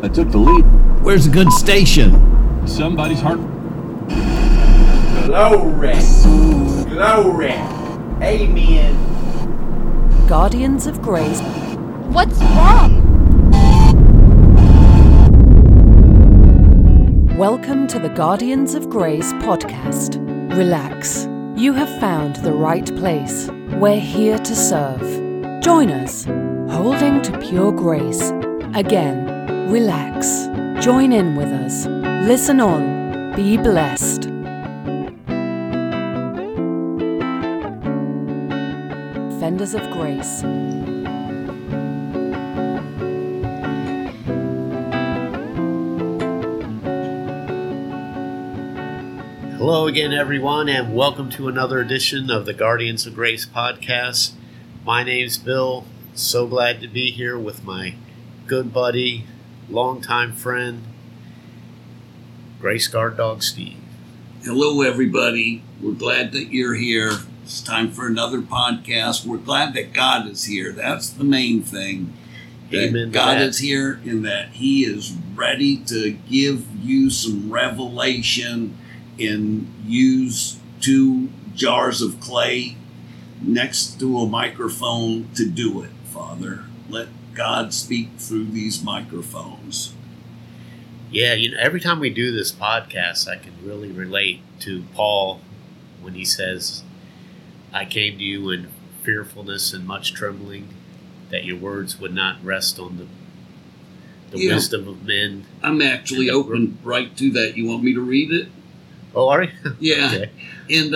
I took the lead. Where's a good station? Somebody's heart. Glory. Glory. Amen. Guardians of Grace. What's wrong? Welcome to the Guardians of Grace podcast. Relax. You have found the right place. We're here to serve. Join us, holding to pure grace. Again, relax. Join in with us. Listen on. Be blessed. Fenders of Grace. Hello again, everyone, and welcome to another edition of the Guardians of Grace podcast. My name's Bill. So glad to be here with my good buddy, longtime friend, Grace Guard Dog Steve. Hello, everybody. We're glad that you're here. It's time for another podcast. We're glad that God is here. That's the main thing. That Amen God that. is here and that He is ready to give you some revelation and use two jars of clay next to a microphone to do it, Father. Let God speak through these microphones. Yeah, you know, every time we do this podcast, I can really relate to Paul when he says, I came to you in fearfulness and much trembling, that your words would not rest on the, the Yeah. wisdom of men. I'm actually open right to that. You want me to read it? Oh, are you? Yeah. Okay. And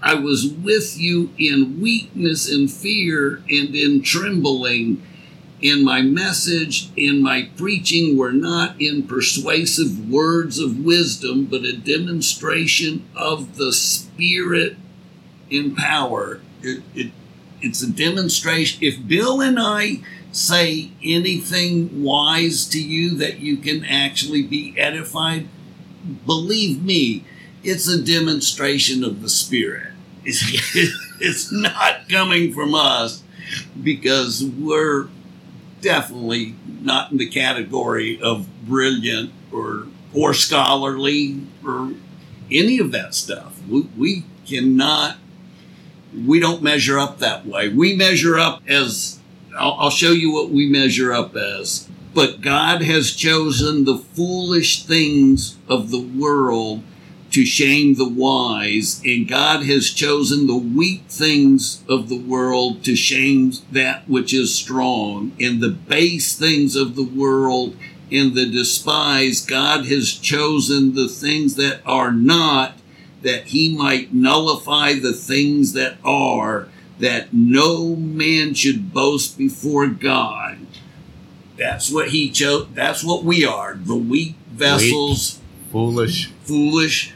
I was with you in weakness and fear and in trembling. And my message and my preaching were not in persuasive words of wisdom, but a demonstration of the Spirit in power. It, it, it's a demonstration. If Bill and I say anything wise to you that you can actually be edified, believe me, it's a demonstration of the Spirit. It's, it's not coming from us because we're definitely not in the category of brilliant or or scholarly or any of that stuff. We, we cannot. We don't measure up that way. We measure up as I'll, I'll show you what we measure up as. But God has chosen the foolish things of the world to shame the wise, and God has chosen the weak things of the world to shame that which is strong, and the base things of the world and the despised. God has chosen the things that are not, that he might nullify the things that are, that no man should boast before God. That's what he chose. That's what we are. The weak vessels, Foolish. foolish.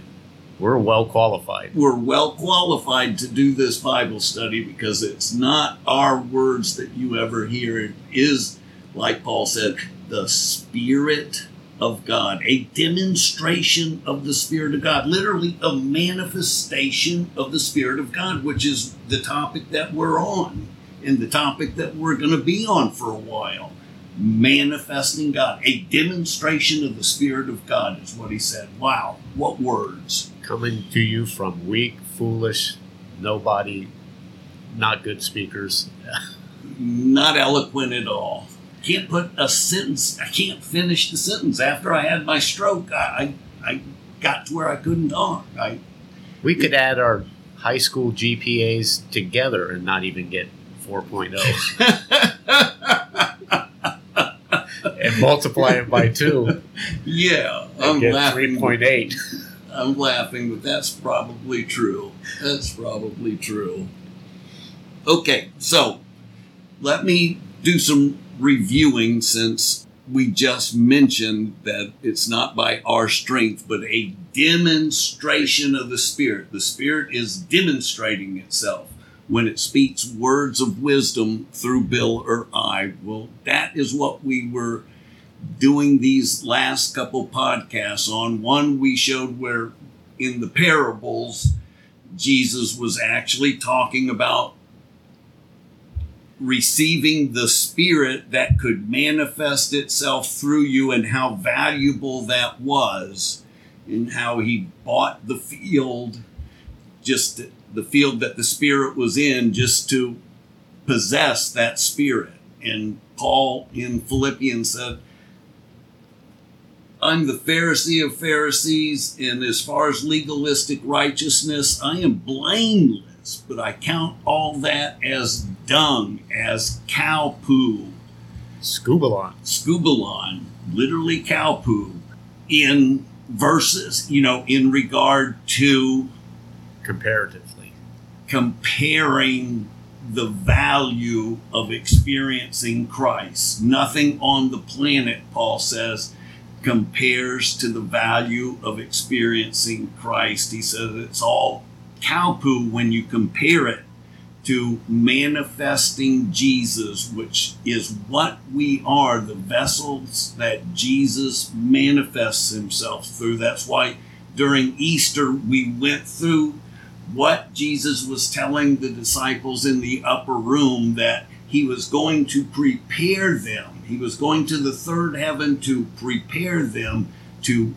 We're well qualified. We're well qualified to do this Bible study because it's not our words that you ever hear. It is, like Paul said, the Spirit of God, a demonstration of the Spirit of God, literally a manifestation of the Spirit of God, which is the topic that we're on and the topic that we're going to be on for a while. Manifesting God, a demonstration of the Spirit of God is what he said. Wow, what words. Coming to you from weak, foolish, nobody, not good speakers. Not eloquent at all. Can't put a sentence, I can't finish the sentence. After I had my stroke, I, I, I got to where I couldn't talk. I, We could add our high school GPAs together and not even get 4.0 and multiply it by two. yeah, I'm get laughing. 3.8. I'm laughing, but that's probably true. That's probably true. Okay, so let me do some reviewing since we just mentioned that it's not by our strength, but a demonstration of the Spirit. The Spirit is demonstrating itself when it speaks words of wisdom through Bill or I. Well, that is what we were doing these last couple podcasts on. One, we showed where in the parables, Jesus was actually talking about receiving the spirit that could manifest itself through you and how valuable that was and how he bought the field just the field that the spirit was in just to possess that spirit and paul in philippians said i'm the pharisee of pharisees and as far as legalistic righteousness i am blameless but I count all that as dung, as cow poo, Skubalon. skubalon, literally cow poo, in verses, you know, in regard to comparatively. comparing the value of experiencing Christ. Nothing on the planet, Paul says, compares to the value of experiencing Christ. He says it's all cow poo when you compare it to manifesting Jesus, which is what we are, the vessels that Jesus manifests himself through. That's why during Easter we went through what Jesus was telling the disciples in the upper room that he was going to prepare them. He was going to the third heaven to prepare them to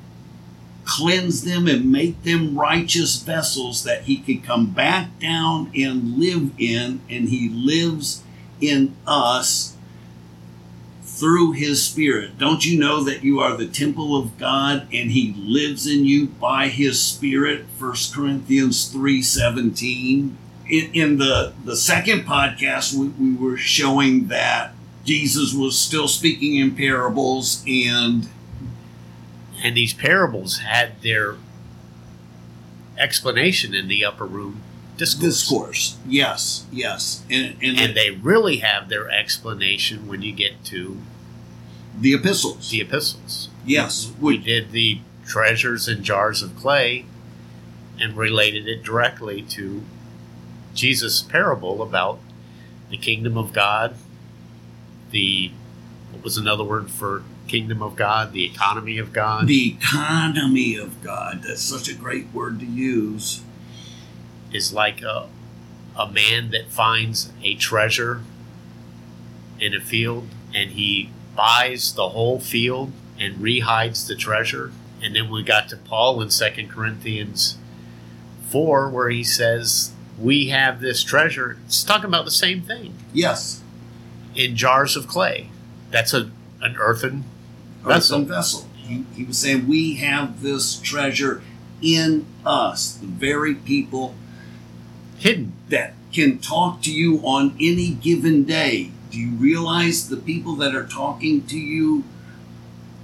cleanse them and make them righteous vessels that he could come back down and live in. And he lives in us through his spirit. Don't you know that you are the temple of God and he lives in you by his spirit? 1 Corinthians 3:17. In, in the, the second podcast, we, we were showing that Jesus was still speaking in parables and And these parables had their explanation in the upper room discourse. discourse. Yes, yes. And, and, And they really have their explanation when you get to the epistles. the epistles. yes. We We, did the treasures in jars of clay and related it directly to Jesus' parable about the kingdom of God, the what was another word for kingdom of God, the economy of God. the economy of God. That's such a great word to use. is like a, a man that finds a treasure in a field and he buys the whole field and rehides the treasure. And then we got to Paul in 2 Corinthians 4 where he says, We have this treasure. It's talking about the same thing Yes. In jars of clay. That's a an earthen vessel. Earthen vessel. He, he was saying, We have this treasure in us, the very people hidden. that can talk to you on any given day. Do you realize the people that are talking to you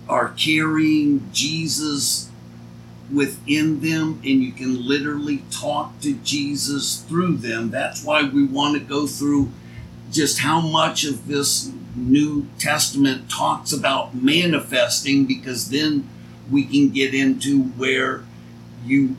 are carrying Jesus within them and you can literally talk to Jesus through them? That's why we want to go through just how much of this New Testament talks about manifesting because then we can get into where you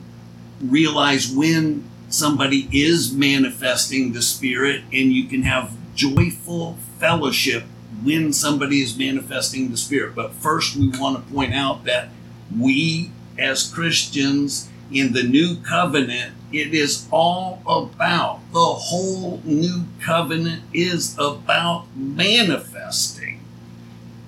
realize when somebody is manifesting the Spirit and you can have joyful fellowship when somebody is manifesting the Spirit. But first, we want to point out that we as Christians in the new covenant, it is all about the whole new covenant is about manifesting.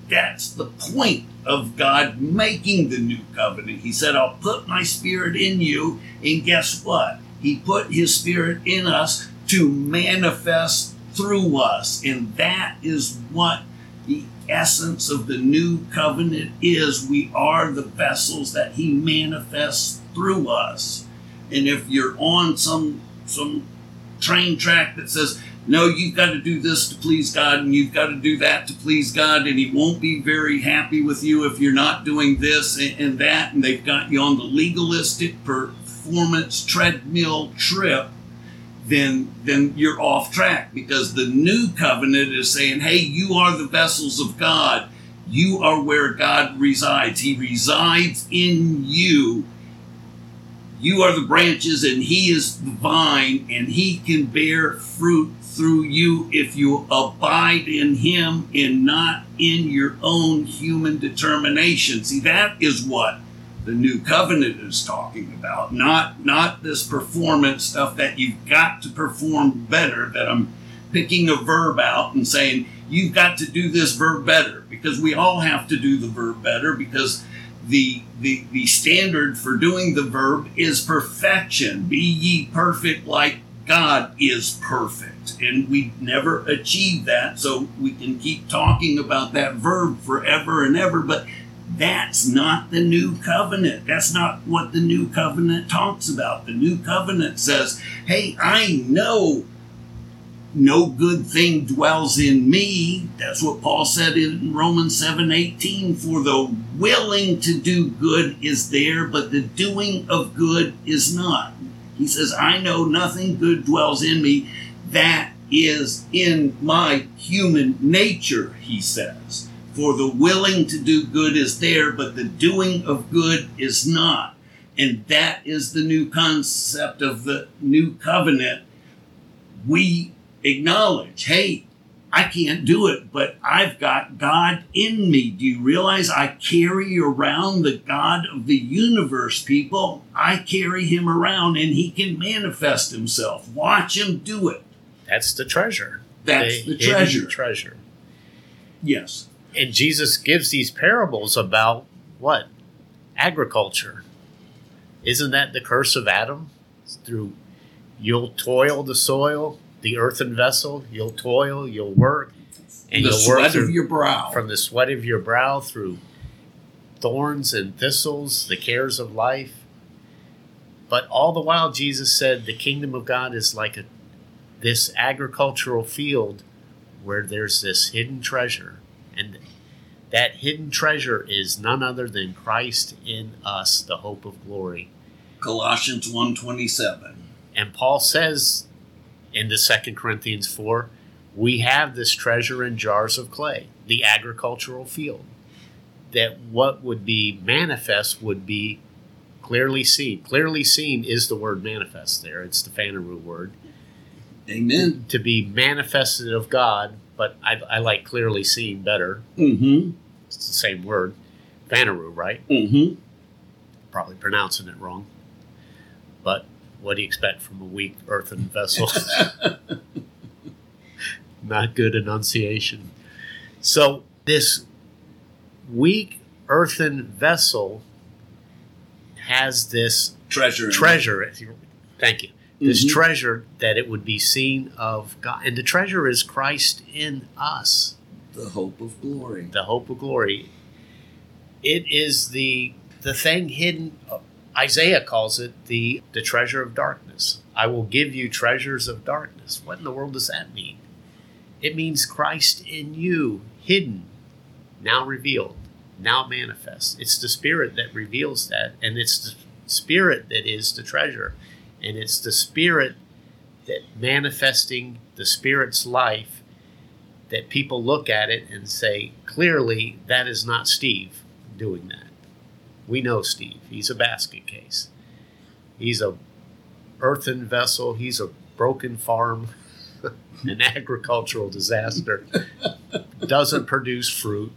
That's the point of God making the new covenant. He said, I'll put my spirit in you. And guess what? He put his spirit in us to manifest through us. And that is what the essence of the new covenant is. We are the vessels that he manifests through us. And if you're on some some train track that says, no, you've got to do this to please God, and you've got to do that to please God, and He won't be very happy with you if you're not doing this and, and that, and they've got you on the legalistic performance treadmill trip, then then you're off track because the new covenant is saying, hey, you are the vessels of God. You are where God resides. He resides in you. You are the branches, and He is the vine, and He can bear fruit through you if you abide in Him and not in your own human determination. See, that is what the new covenant is talking about. Not not this performance stuff that you've got to perform better. That I'm picking a verb out and saying you've got to do this verb better because we all have to do the verb better because the the the standard for doing the verb is perfection. Be ye perfect like God is perfect. And we never achieve that. So we can keep talking about that verb forever and ever, but that's not the new covenant. That's not what the new covenant talks about. The new covenant says, hey, I know no good thing dwells in me. That's what Paul said in Romans 7 18. For the willing to do good is there, but the doing of good is not. He says, I know nothing good dwells in me. That is in my human nature, he says. For the willing to do good is there, but the doing of good is not. And that is the new concept of the new covenant. We acknowledge, hey, I can't do it, but I've got God in me. Do you realize I carry around the God of the universe, people? I carry him around and he can manifest himself. Watch him do it. That's the treasure. That's the hidden treasure. Treasure. Yes. And Jesus gives these parables about what? Agriculture. Isn't that the curse of Adam? Through you'll toil the soil, the earthen vessel, you'll toil, you'll work, and the you'll work sweat through, of your brow. from the sweat of your brow through thorns and thistles, the cares of life. But all the while, Jesus said the kingdom of God is like a this agricultural field where there's this hidden treasure, and that hidden treasure is none other than Christ in us, the hope of glory. Colossians 127. And Paul says in the Second Corinthians 4, we have this treasure in jars of clay, the agricultural field. That what would be manifest would be clearly seen. Clearly seen is the word manifest there. It's the phaneroo word. Amen. To be manifested of God, but I, I like clearly seen better. Mm-hmm. It's the same word. phaneroo, right? Mm-hmm. Probably pronouncing it wrong. But what do you expect from a weak earthen vessel? Not good enunciation. So, this weak earthen vessel has this Treasure. treasure. Thank you. This Mhm. treasure that it would be seen of God. And the treasure is Christ in us, The hope of glory. the hope of glory. It is the the thing hidden Isaiah calls it the the treasure of darkness. I will give you treasures of darkness. What in the world does that mean? It means Christ in you, hidden, now revealed, now manifest. It's the Spirit that reveals that, and it's the Spirit that is the treasure, and it's the Spirit that manifesting the Spirit's life that people look at it and say, clearly, that is not Steve doing that. We know Steve. He's a basket case. He's a earthen vessel. He's a broken farm, an agricultural disaster. Doesn't produce fruit,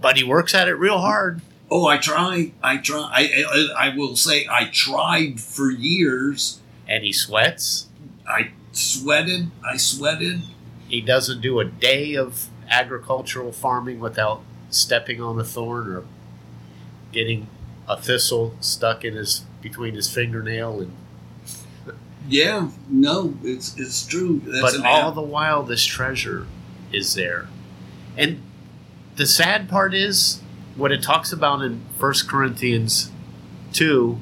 but he works at it real hard. Oh, I try. I try. I, I, I will say I tried for years. And he sweats. I sweated. I sweated. He doesn't do a day of agricultural farming without stepping on a thorn or getting a thistle stuck in his between his fingernail and Yeah. No, it's it's true. That's but all app. the while this treasure is there and the sad part is what it talks about in 1 corinthians 2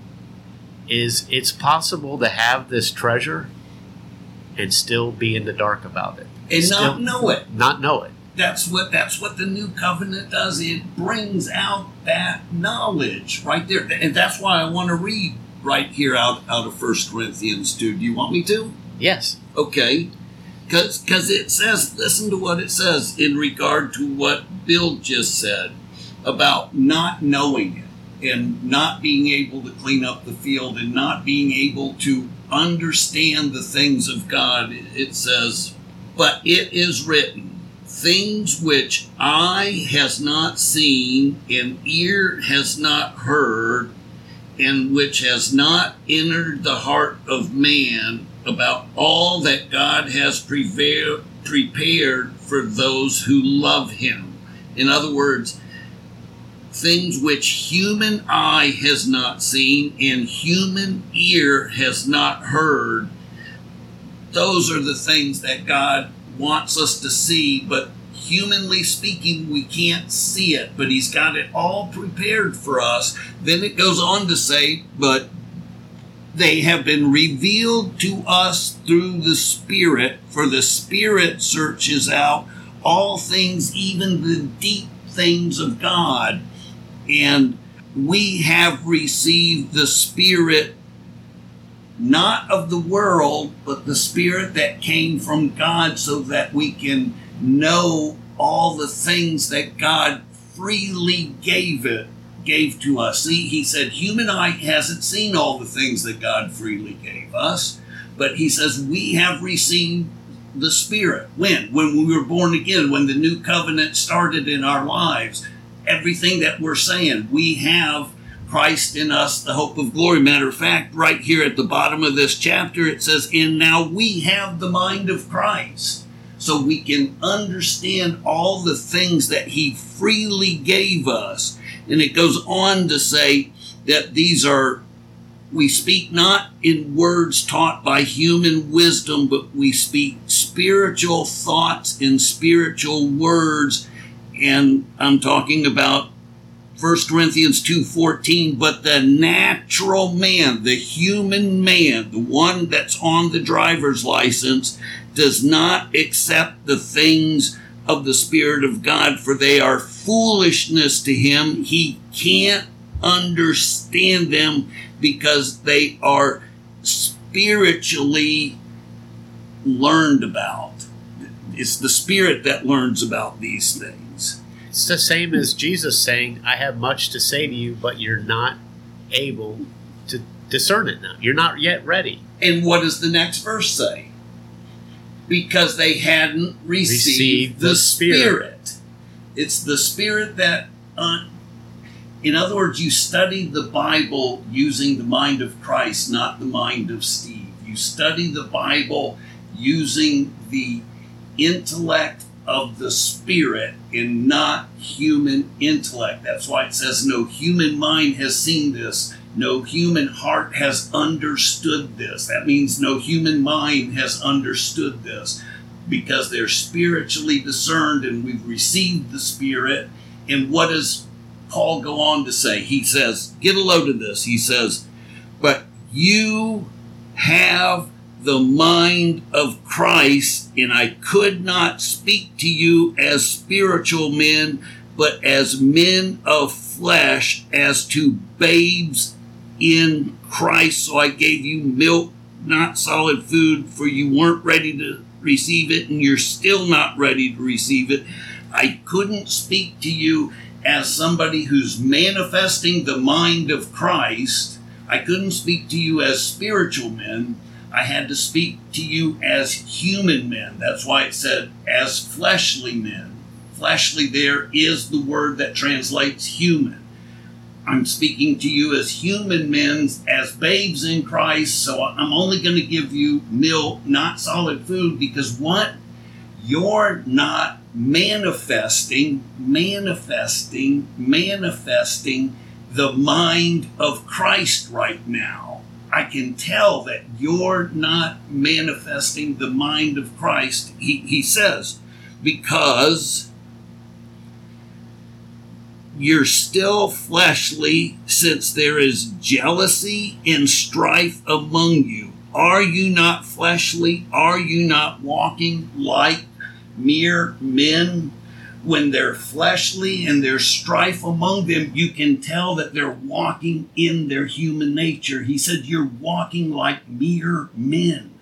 is it's possible to have this treasure and still be in the dark about it and Still not know it. not know it That's what that's what the new covenant does. It brings out that knowledge right there, and that's why I want to read right here out out of First Corinthians two. Do you want me to? yes Okay. Because it says, listen to what it says in regard to what Bill just said about not knowing it and not being able to clean up the field and not being able to understand the things of God. It says, but it is written, things which eye has not seen and ear has not heard and which has not entered the heart of man about all that God has prepared for those who love him. In other words, things which human eye has not seen and human ear has not heard. Those are the things that God wants us to see, but humanly speaking, we can't see it, but He's got it all prepared for us. Then it goes on to say, but they have been revealed to us through the Spirit, for the Spirit searches out all things, even the deep things of God. And we have received the Spirit, not of the world, but the Spirit that came from God, so that we can know all the things that God freely gave it gave to us. See, he said human eye hasn't seen all the things that God freely gave us, but he says we have received the Spirit. When? When we were born again, when the new covenant started in our lives. Everything that we're saying, we have Christ in us, the hope of glory. Matter of fact, right here at the bottom of this chapter, it says, And now we have the mind of Christ. So we can understand all the things that He freely gave us. And it goes on to say that these are, we speak not in words taught by human wisdom, but we speak spiritual thoughts in spiritual words. And I'm talking about 1 Corinthians 2:14 but the natural man the human man the one that's on the driver's license does not accept the things of the spirit of God for they are foolishness to him. He can't understand them because they are spiritually learned about. It's the spirit that learns about these things It's the same as Jesus saying, I have much to say to you, but you're not able to discern it now. You're not yet ready. And what does the next verse say? Because they hadn't received, Received the, the Spirit. Spirit. It's the Spirit that, uh, in other words, you study the Bible using the mind of Christ, not the mind of Steve. You study the Bible using the intellect of the Spirit and not human intellect. That's why it says, No human mind has seen this, no human heart has understood this. That means no human mind has understood this because they're spiritually discerned and we've received the Spirit. And what does Paul go on to say? He says, Get a load of this. He says, But you have the mind of Christ, and I could not speak to you as spiritual men, but as men of flesh, as to babes in Christ. So I gave you milk, not solid food, for you weren't ready to receive it, and you're still not ready to receive it. I couldn't speak to you as somebody who's manifesting the mind of Christ. I couldn't speak to you as spiritual men. I had to speak to you as human men. That's why it said as fleshly men. Fleshly there is the word that translates human. I'm speaking to you as human men, as babes in Christ. So I'm only going to give you milk, not solid food, because what? You're not manifesting, manifesting, manifesting the mind of Christ right now. I can tell that you're not manifesting the mind of Christ, he, he says, because you're still fleshly since there is jealousy and strife among you. Are you not fleshly? Are you not walking like mere men? When they're fleshly and there's strife among them, you can tell that they're walking in their human nature. He said, You're walking like mere men,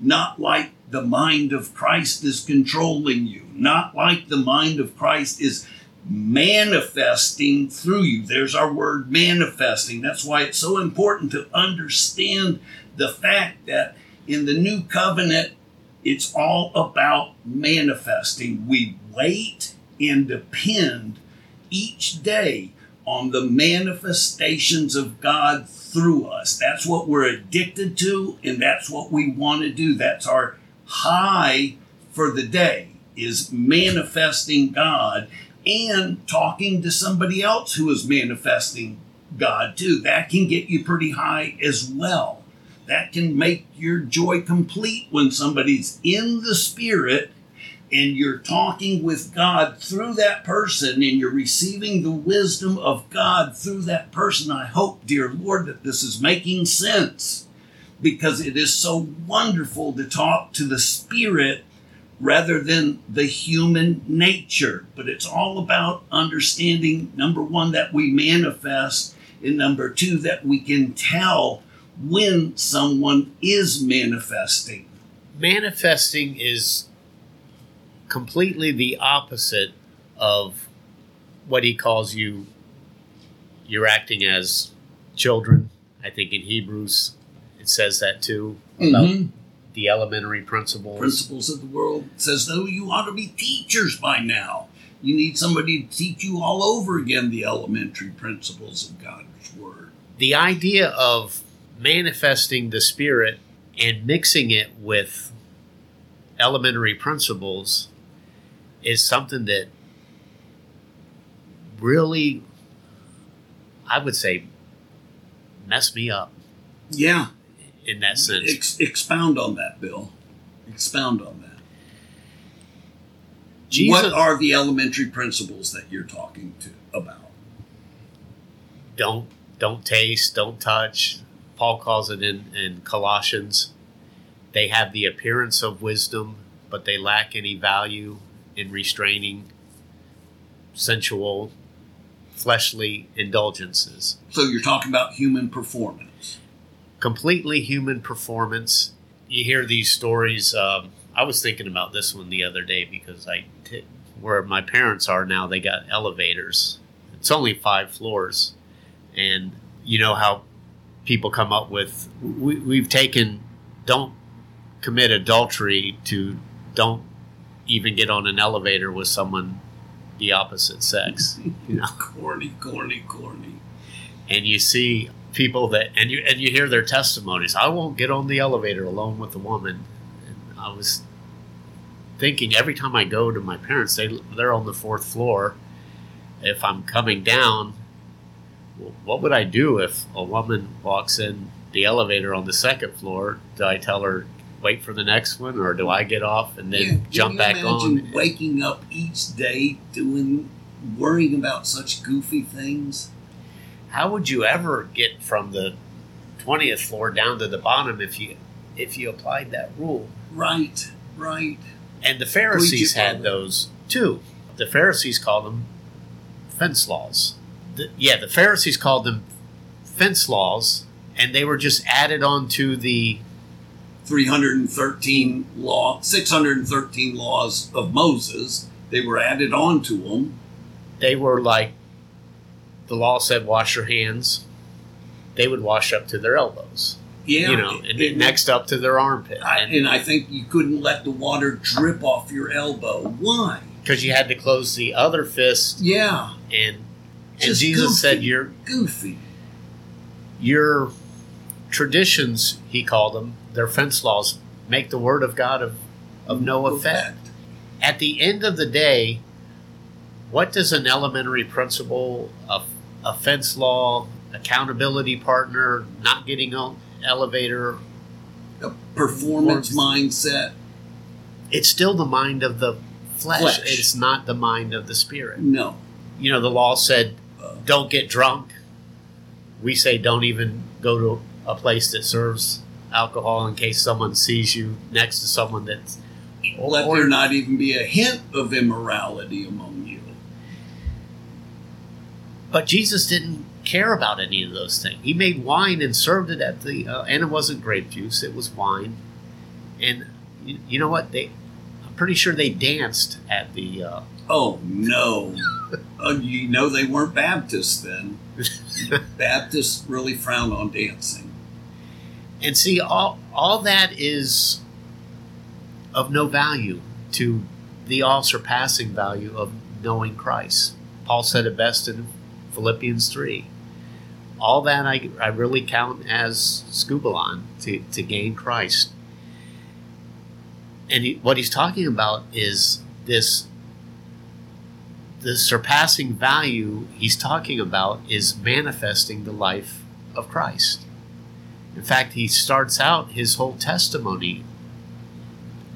not like the mind of Christ is controlling you, not like the mind of Christ is manifesting through you. There's our word manifesting. That's why it's so important to understand the fact that in the new covenant, It's all about manifesting. We wait and depend each day on the manifestations of God through us. That's what we're addicted to, and that's what we want to do. That's our high for the day is manifesting God and talking to somebody else who is manifesting God too. That can get you pretty high as well. That can make your joy complete when somebody's in the spirit and you're talking with God through that person and you're receiving the wisdom of God through that person. I hope, dear Lord, that this is making sense because it is so wonderful to talk to the spirit rather than the human nature. But it's all about understanding number one, that we manifest, and number two, that we can tell when someone is manifesting. Manifesting is completely the opposite of what he calls you. You're acting as children. I think in Hebrews it says that too about Mhm. the elementary principles. Principles of the world it says, though you ought to be teachers by now. You need somebody to teach you all over again the elementary principles of God's Word. the idea of manifesting the spirit and mixing it with elementary principles is something that really i would say messed me up Yeah, in that sense Ex- expound on that, Bill. Expound on that. jesus What are the elementary principles that you're talking to about? don't don't taste don't touch paul calls it in in colossians they have the appearance of wisdom but they lack any value in restraining sensual fleshly indulgences. So you're talking about human performance. completely human performance. You hear these stories um, i was thinking about this one the other day because i t- where my parents are now they got elevators. It's only five floors. And you know how people come up with we, we've taken don't commit adultery to don't even get on an elevator with someone the opposite sex you know? Corny, corny, corny. and you see people that and you and you hear their testimonies. I won't get on the elevator alone with a woman. And i was thinking every time i go to my parents they they're on the fourth floor. If i'm coming down what would i do if a woman walks in the elevator on the second floor? Do i tell her wait for the next one or do i get off and then Yeah, jump back on? Waking up each day doing, worrying about such goofy things. how would you ever get from the 20th floor down to the bottom if you if you applied that rule? Right, right. and the pharisees had those too. The pharisees called them fence laws. The, yeah the pharisees called them fence laws and they were just added on to the 313 law, 613 laws of Moses. They were added on to them. they were like the law said wash your hands they would wash up to their elbows Yeah, you know and it- next up to their armpit I, and and I think you couldn't let the water drip off your elbow. Why? because you had to close the other fist Yeah, and and Just jesus goofy. said your goofy. your traditions he called them their fence laws make the word of god of, of no effect at the end of the day what does an elementary principle a, a fence law accountability partner not getting on elevator A performance mindset. it's still the mind of the flesh. Flesh. it's not the mind of the spirit No. you know the law said don't get drunk we say don't even go to a place that serves alcohol in case someone sees you next to someone that's Let or- there not even be a hint of immorality among you. but jesus didn't care about any of those things he made wine and served it at the uh, and it wasn't grape juice it was wine and you, you know what they i'm pretty sure they danced at the uh, Oh no! uh, you know they weren't Baptists then. Baptists really frown on dancing. And see, all all that is of no value to the all surpassing value of knowing Christ. Paul said it best in Philippians 3. All that I, I really count as skubalon to, to gain Christ. And he, what he's talking about is this the surpassing value he's talking about is manifesting the life of Christ. In fact, he starts out his whole testimony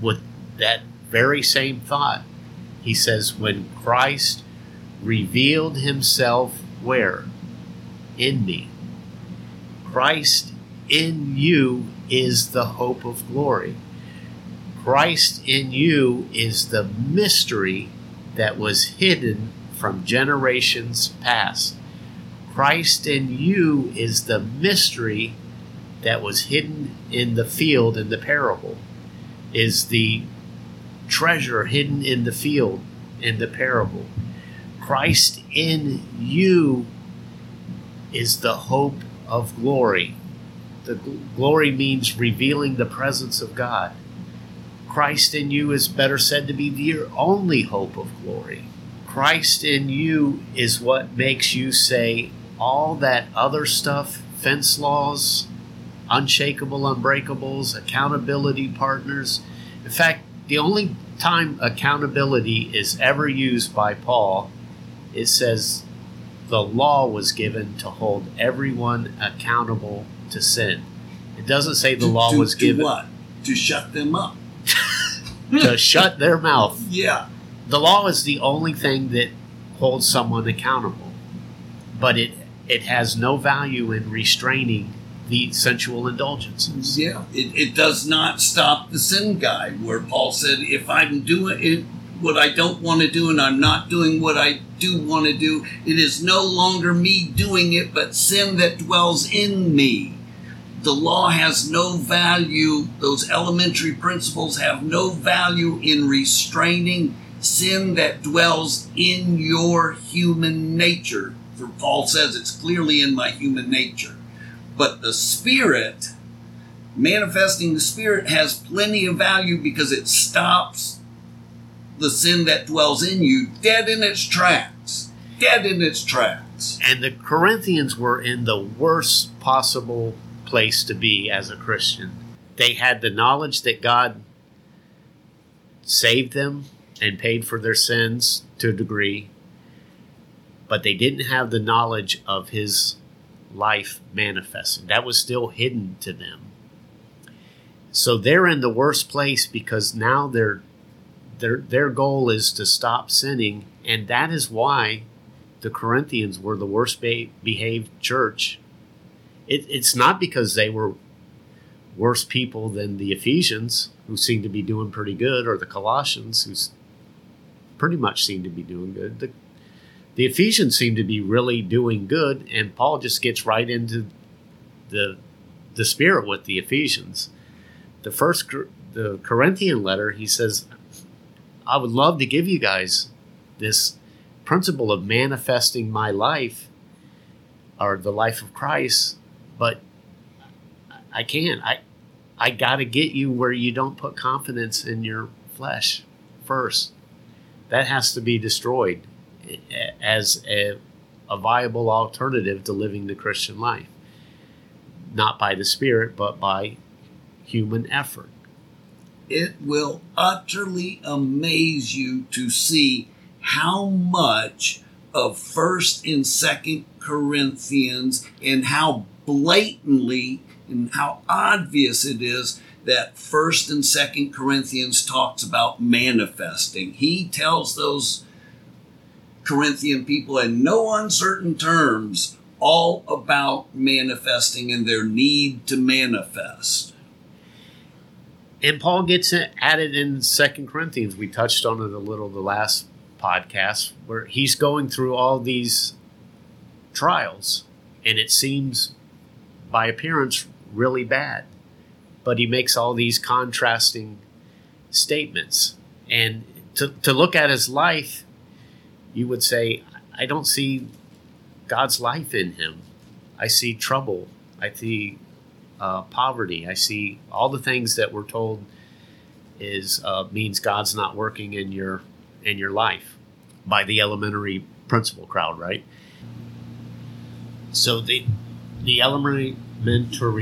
with that very same thought. He says, When Christ revealed himself where? In me. Christ in you is the hope of glory. Christ in you is the mystery that was hidden from generations past. Christ in you is the mystery that was hidden in the field in the parable, is the treasure hidden in the field in the parable. Christ in you is the hope of glory. The glory means revealing the presence of God. Christ in you is better said to be your only hope of glory. Christ in you is what makes you say all that other stuff, fence laws, unshakable unbreakables, accountability partners. In fact, the only time accountability is ever used by Paul, it says the law was given to hold everyone accountable to sin. It doesn't say the To- law to- was to given what? To shut them up. to shut their mouth. Yeah. The law is the only thing that holds someone accountable, but it it has no value in restraining the sensual indulgences. Yeah. It, it does not stop the sin guy, where Paul said, if I'm doing it, what I don't want to do and I'm not doing what I do want to do, it is no longer me doing it, but sin that dwells in me. The law has no value. Those elementary principles have no value in restraining sin that dwells in your human nature. For Paul says it's clearly in my human nature. But the Spirit, manifesting the Spirit, has plenty of value because it stops the sin that dwells in you dead in its tracks. Dead in its tracks. And the Corinthians were in the worst possible place to be as a Christian. They had the knowledge that God saved them and paid for their sins to a degree, but they didn't have the knowledge of His life manifesting. That was still hidden to them. So they're in the worst place because now their their their goal is to stop sinning, and that is why the Corinthians were the worst be- behaved church. It, it's not because they were worse people than the Ephesians, who seem to be doing pretty good, or the Colossians, who pretty much seem to be doing good. The, the Ephesians seem to be really doing good, and Paul just gets right into the the spirit with the Ephesians. The first the Corinthian letter, he says, "I would love to give you guys this principle of manifesting my life or the life of Christ, but I can't. I I got to get you where you don't put confidence in your flesh first. That has to be destroyed as a, a viable alternative to living the Christian life. Not by the Spirit, but by human effort. It will utterly amaze you to see how much of First and Second Corinthians and how blatantly and how obvious it is that First and Second Corinthians talks about manifesting. He tells those Corinthian people in no uncertain terms all about manifesting and their need to manifest. And Paul gets at it in Second Corinthians. We touched on it a little the last podcast, where he's going through all these trials, and it seems by appearance really bad. But he makes all these contrasting statements. And to, to look at his life, you would say, I don't see God's life in him. I see trouble. I see uh, poverty. I see all the things that we're told is uh, means God's not working in your in your life by the elementary principle crowd, right? So the the elementary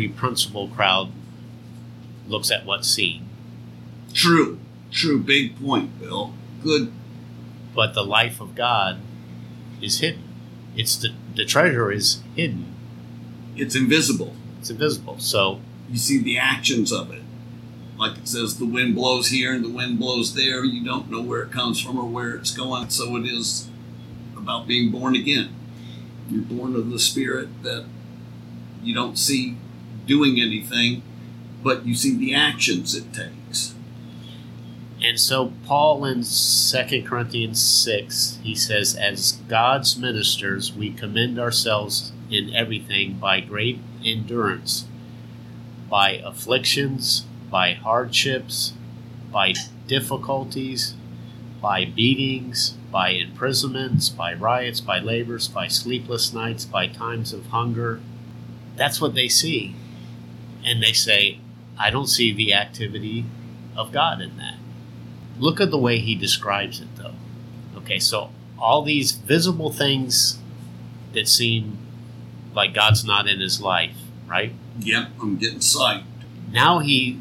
principle crowd looks at what's seen, True. True. Big point, Bill. Good. But the life of God is hidden. It's the the treasure is hidden. It's invisible. It's invisible. So You see the actions of it. Like it says, the wind blows here and the wind blows there. You don't know where it comes from or where it's going. So it is about being born again. You're born of the Spirit that you don't see doing anything, but you see the actions it takes. And so Paul in 2 Corinthians 6, he says, As God's ministers, we commend ourselves in everything by great endurance, by afflictions, by hardships, by difficulties, by beatings, by imprisonments, by riots, by labors, by sleepless nights, by times of hunger. That's what they see. And they say, I don't see the activity of God in that. Look at the way he describes it, though. Okay, so all these visible things that seem like God's not in his life, right? Yep, I'm getting psyched. Now he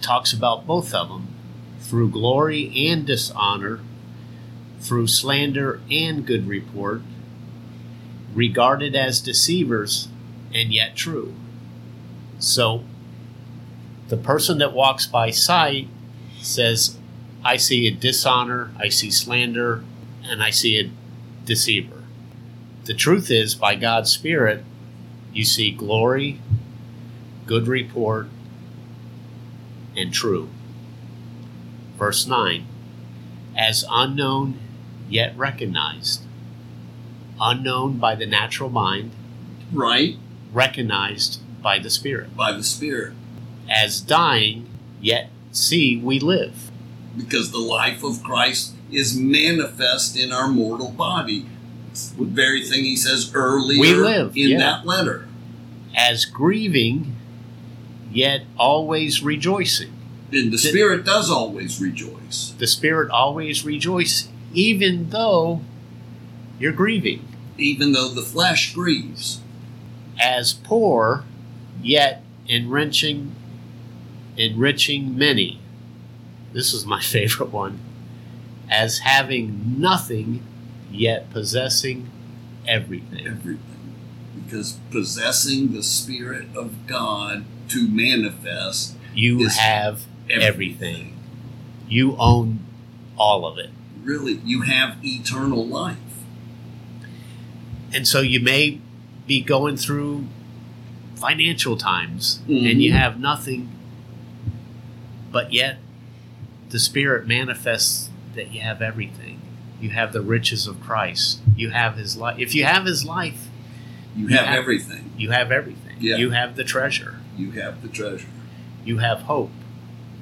talks about both of them through glory and dishonor, through slander and good report, regarded as deceivers and yet true. So the person that walks by sight says, I see a dishonor, I see slander, and I see a deceiver. The truth is, by God's Spirit, you see glory, good report, and true. Verse 9 As unknown yet recognized, unknown by the natural mind, Right? recognized by the Spirit. By the Spirit. As dying yet see we live. Because the life of Christ is manifest in our mortal body. It's the very thing he says earlier We live, in yeah. that letter. As grieving yet always rejoicing. And the Spirit does always rejoice. The Spirit always rejoices, even though you're grieving. even though the flesh grieves. as poor, yet enriching, enriching many. This is my favorite one. As having nothing, yet possessing everything. Everything. Because possessing the Spirit of God to manifest You have everything. You own all of it. Really, you have eternal life. And so you may be going through financial times Mhm. and you have nothing, but yet the Spirit manifests that you have everything. You have the riches of Christ. You have His life. If you have His life, You You have have- everything. you have everything. Yeah. You have the treasure. You have the treasure. You have hope.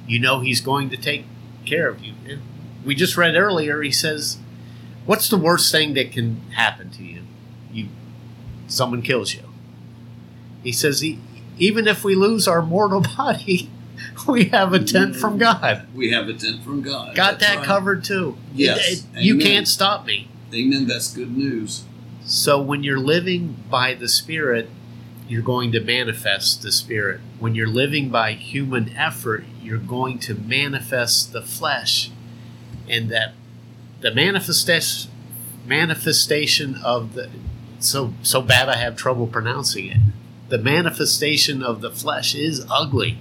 You know He's going to take care of you. And we just read earlier, He says, What's the worst thing that can happen to you? You, someone kills you. He says, "E- even if we lose our mortal body, we have a tent from God. We have a tent from God. Got That's that right. covered too. Yes. It- it- you can't stop me. Amen. That's good news. So when you're living by the Spirit, you're going to manifest the Spirit. When you're living by human effort, you're going to manifest the flesh. And that the manifestation manifestation of the so so bad I have trouble pronouncing it. The manifestation of the flesh is ugly.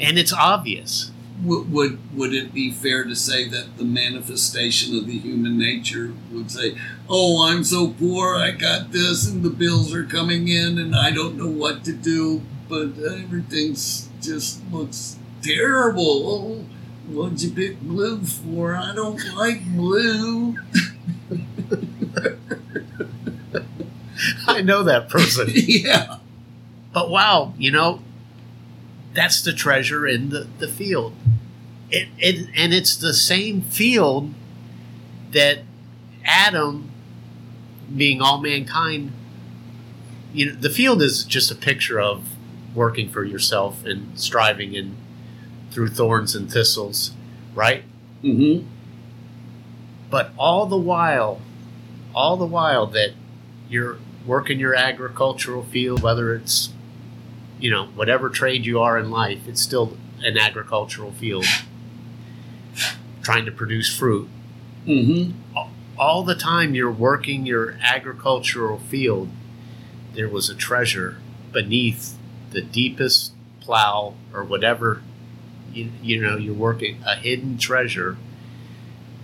And it's obvious. Would, would would it be fair to say that the manifestation of the human nature would say, "Oh, I'm so poor. I got this, and the bills are coming in, and I don't know what to do, but everything's just looks terrible." Oh, what'd you pick blue for? I don't like blue. I know that person. yeah, But wow, you know, that's the treasure in the, the field. It, it and it's the same field that Adam, being all mankind, you know, the field is just a picture of working for yourself and striving and through thorns and thistles, right? Mm-hmm. But all the while, all the while that you're working your agricultural field, whether it's, you know, whatever trade you are in life, it's still an agricultural field trying to produce fruit. Mm-hmm. All the time you're working your agricultural field, there was a treasure beneath the deepest plow or whatever you, you know you're working a hidden treasure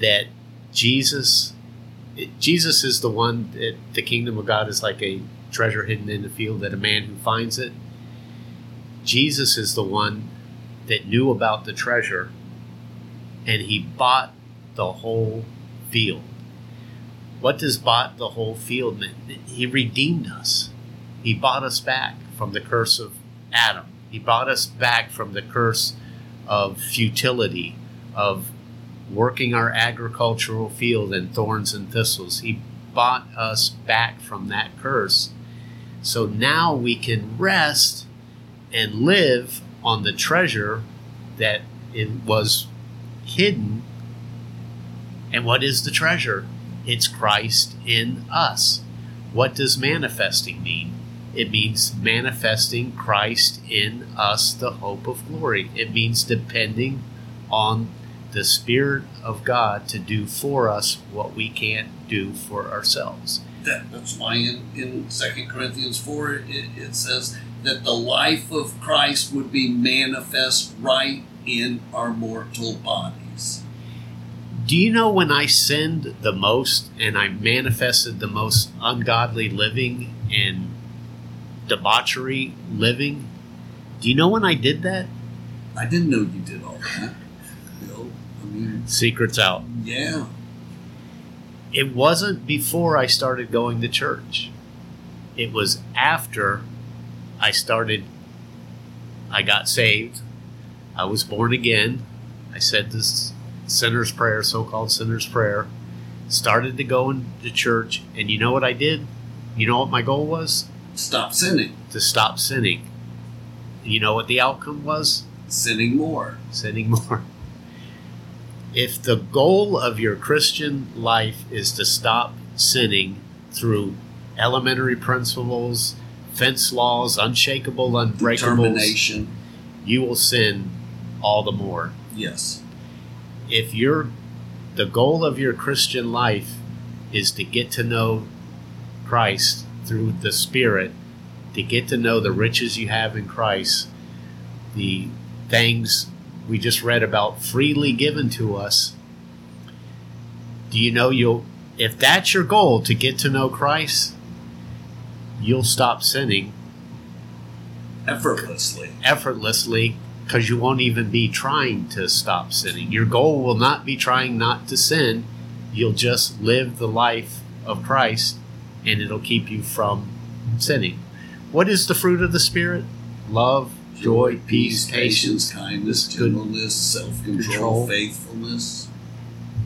that jesus jesus is the one that the kingdom of god is like a treasure hidden in the field that a man who finds it jesus is the one that knew about the treasure and he bought the whole field what does bought the whole field mean he redeemed us he bought us back from the curse of Adam. He brought us back from the curse of futility, of working our agricultural field in thorns and thistles. He bought us back from that curse. So now we can rest and live on the treasure that it was hidden. And what is the treasure? It's Christ in us. What does manifesting mean? It means manifesting Christ in us, the hope of glory. It means depending on the Spirit of God to do for us what we can't do for ourselves. That, that's why in, in 2 Corinthians 4 it, it says that the life of Christ would be manifest right in our mortal bodies. Do you know when I sinned the most and I manifested the most ungodly living and debauchery living? Do you know when I did that? I didn't know you did all that. You know, I mean, Secrets out. yeah. It wasn't before I started going to church. It was after I started, I got saved. I was born again. I said this sinner's prayer, so called sinner's prayer. Started to go into church. And you know what I did? You know what my goal was? Stop sinning. To stop sinning. You know what the outcome was? Sinning more. sinning more. If the goal of your Christian life is to stop sinning through elementary principles, fence laws, unshakable, unbreakable, you will sin all the more. Yes. If your the goal of your Christian life is to get to know Christ through the Spirit, to get to know the riches you have in Christ, the things we just read about freely given to us. Do you know you'll, if that's your goal to get to know Christ, you'll stop sinning Effortlessly. effortlessly because you won't even be trying to stop sinning. Your goal will not be trying not to sin. You'll just live the life of Christ and it'll keep you from sinning. What is the fruit of the Spirit? Love, joy, peace, patience. kindness, good gentleness, self control. faithfulness.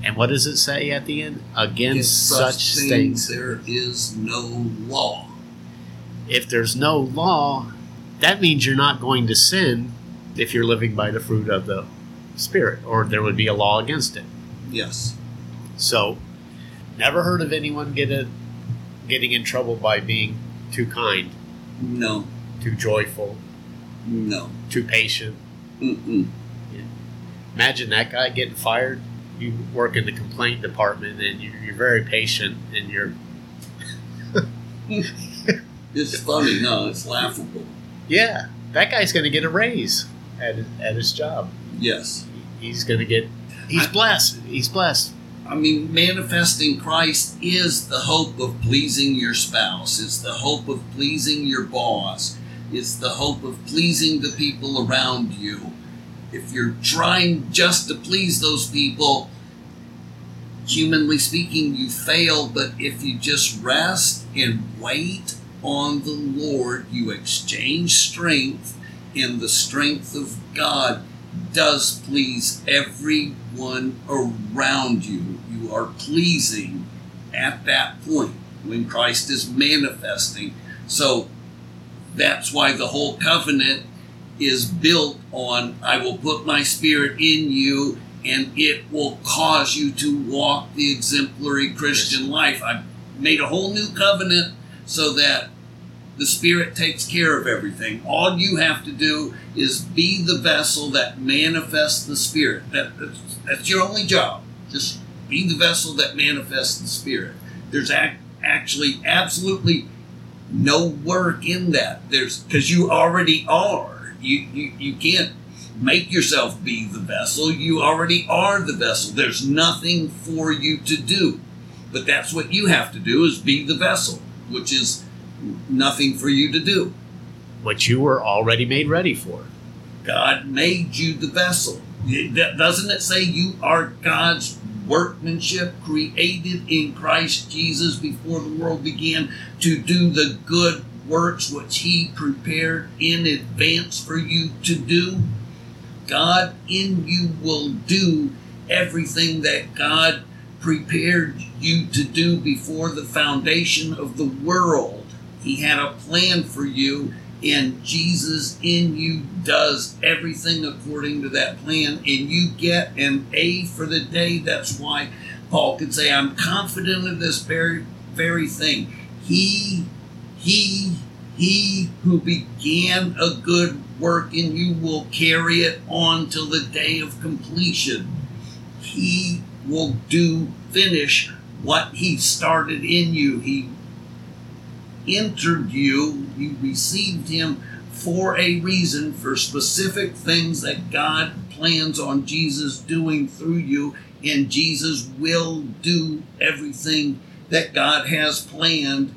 And what does it say at the end? Against such, things, things. there is no law. If there's no law, that means you're not going to sin if you're living by the fruit of the Spirit, or there would be a law against it. Yes. So, never heard of anyone get a, getting in trouble by being too kind, No. too joyful, No. too patient. Mm-mm. Imagine that guy getting fired. You work in the complaint department and you're, you're very patient and you're, It's funny, no, it's laughable. yeah, that guy's going to get a raise at, at his job. Yes. He's going to get, he's I- blessed. He's blessed. I mean, manifesting Christ is the hope of pleasing your spouse. It's the hope of pleasing your boss. It's the hope of pleasing the people around you. If you're trying just to please those people, humanly speaking, you fail. But if you just rest and wait on the Lord, you exchange strength, and the strength of God does please everyone around you. You are pleasing at that point when Christ is manifesting. So that's why the whole covenant is built on I will put my spirit in you and it will cause you to walk the exemplary Christian life. I've made a whole new covenant so that the Spirit takes care of everything. All you have to do is be the vessel that manifests the Spirit. That, that's, that's your only job. Just be the vessel that manifests the Spirit. There's ac- actually absolutely no work in that. There's because you already are. You, you you can't make yourself be the vessel. You already are the vessel. There's nothing for you to do. But that's what you have to do is be the vessel, which is nothing for you to do. What you were already made ready for. God made you the vessel. It- Doesn't it say you are God's workmanship created in Christ Jesus before the world began to do the good works which He prepared in advance for you to do? God in you will do everything that God prepared you to do before the foundation of the world. He had a plan for you, and Jesus in you does everything according to that plan, and you get an A for the day. That's why Paul could say, I'm confident of this very, very thing. He, he, he who began a good work in you will carry it on till the day of completion. He will do, finish what he started in you. He entered you, you received him for a reason, for specific things that God plans on Jesus doing through you, and Jesus will do everything that God has planned.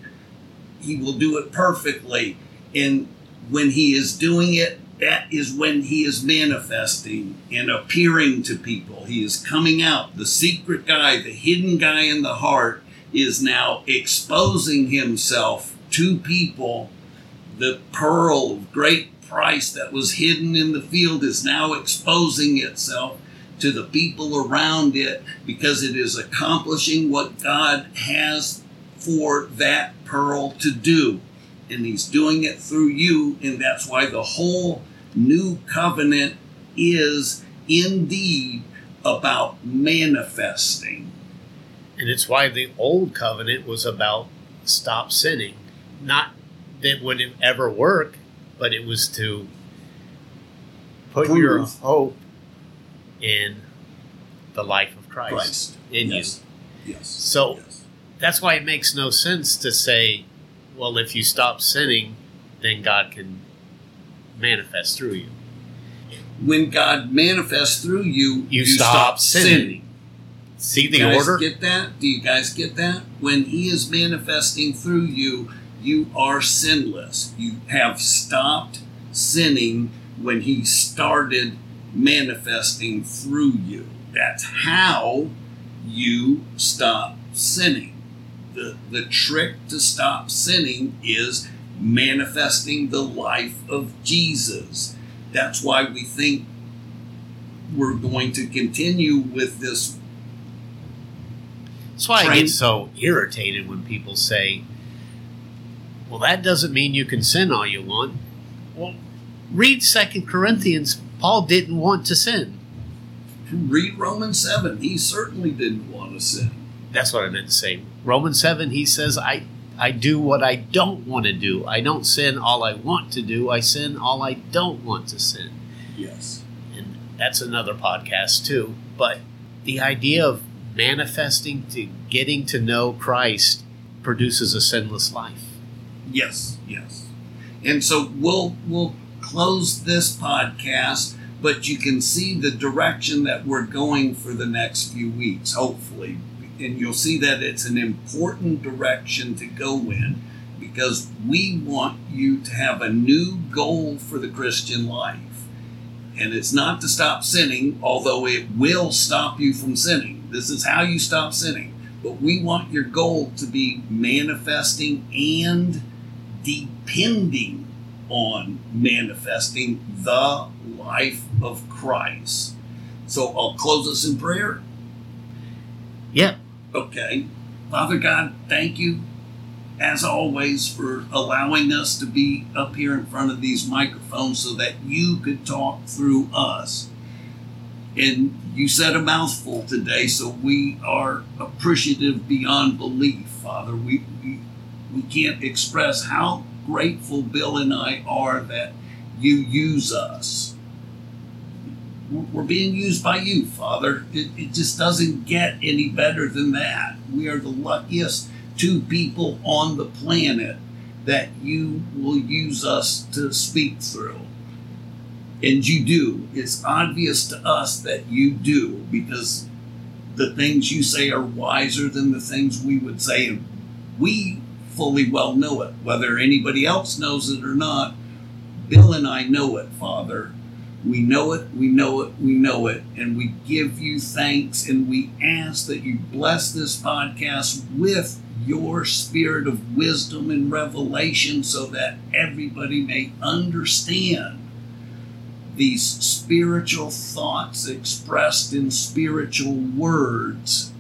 He will do it perfectly. And when he is doing it, that is when he is manifesting and appearing to people. He is coming out. The secret guy, the hidden guy in the heart, is now exposing himself to people. The pearl of great price that was hidden in the field is now exposing itself to the people around it because it is accomplishing what God has for that pearl to do. And He's doing it through you, and that's why the whole new covenant is indeed about manifesting. And it's why the old covenant was about stop sinning. Not that would it ever work, but it was to put your hope in the life of Christ, Christ. in yes. you. Yes. So yes. that's why it makes no sense to say, well, if you stop sinning, then God can manifest through you. when God manifests through you, You stop sinning. See the you guys order? Get that? Do you guys get that? When He is manifesting through you, you are sinless. You have stopped sinning when He started manifesting through you. That's how you stop sinning. The, the trick to stop sinning is manifesting the life of Jesus. That's why we think we're going to continue with this That's why I get so irritated when people say, well, that doesn't mean you can sin all you want. Well, read Second Corinthians. Paul didn't want to sin. read Romans 7. He certainly didn't want to sin. That's what I meant to say. Romans 7, he says, I, I do what I don't want to do. I don't sin all I want to do. I sin all I don't want to sin. Yes. and that's another podcast too. But the idea of manifesting to getting to know Christ produces a sinless life. Yes, yes. And so we'll we'll close this podcast, but you can see the direction that we're going for the next few weeks, hopefully. And you'll see that it's an important direction to go in because we want you to have a new goal for the Christian life. And it's not to stop sinning, although it will stop you from sinning. This is how you stop sinning. But we want your goal to be manifesting and depending on manifesting the life of Christ. So I'll close us in prayer. Yeah. Okay. Father God, thank you as always, for allowing us to be up here in front of these microphones so that you could talk through us. And you said a mouthful today, so we are appreciative beyond belief, Father. We, we, we can't express how grateful Bill and I are that you use us. We're being used by you, Father. It, it just doesn't get any better than that. We are the luckiest two people on the planet that you will use us to speak through. And you do. It's obvious to us that you do because the things you say are wiser than the things we would say. And we fully well know it. Whether anybody else knows it or not, Bill and I know it, Father. We know it, we know it, we know it. And we give you thanks and we ask that you bless this podcast with your spirit of wisdom and revelation so that everybody may understand these spiritual thoughts expressed in spiritual words.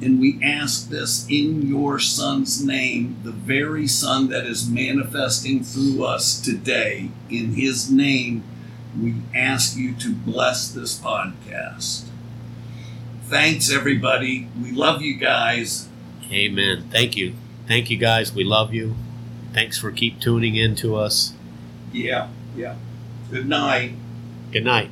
And we ask this in your Son's name, the very Son that is manifesting through us today. In His name, we ask you to bless this podcast. Thanks, everybody. We love you guys. Amen. Thank you. Thank you guys. We love you. Thanks for keep tuning in to us. Yeah, yeah. Good night. Good night.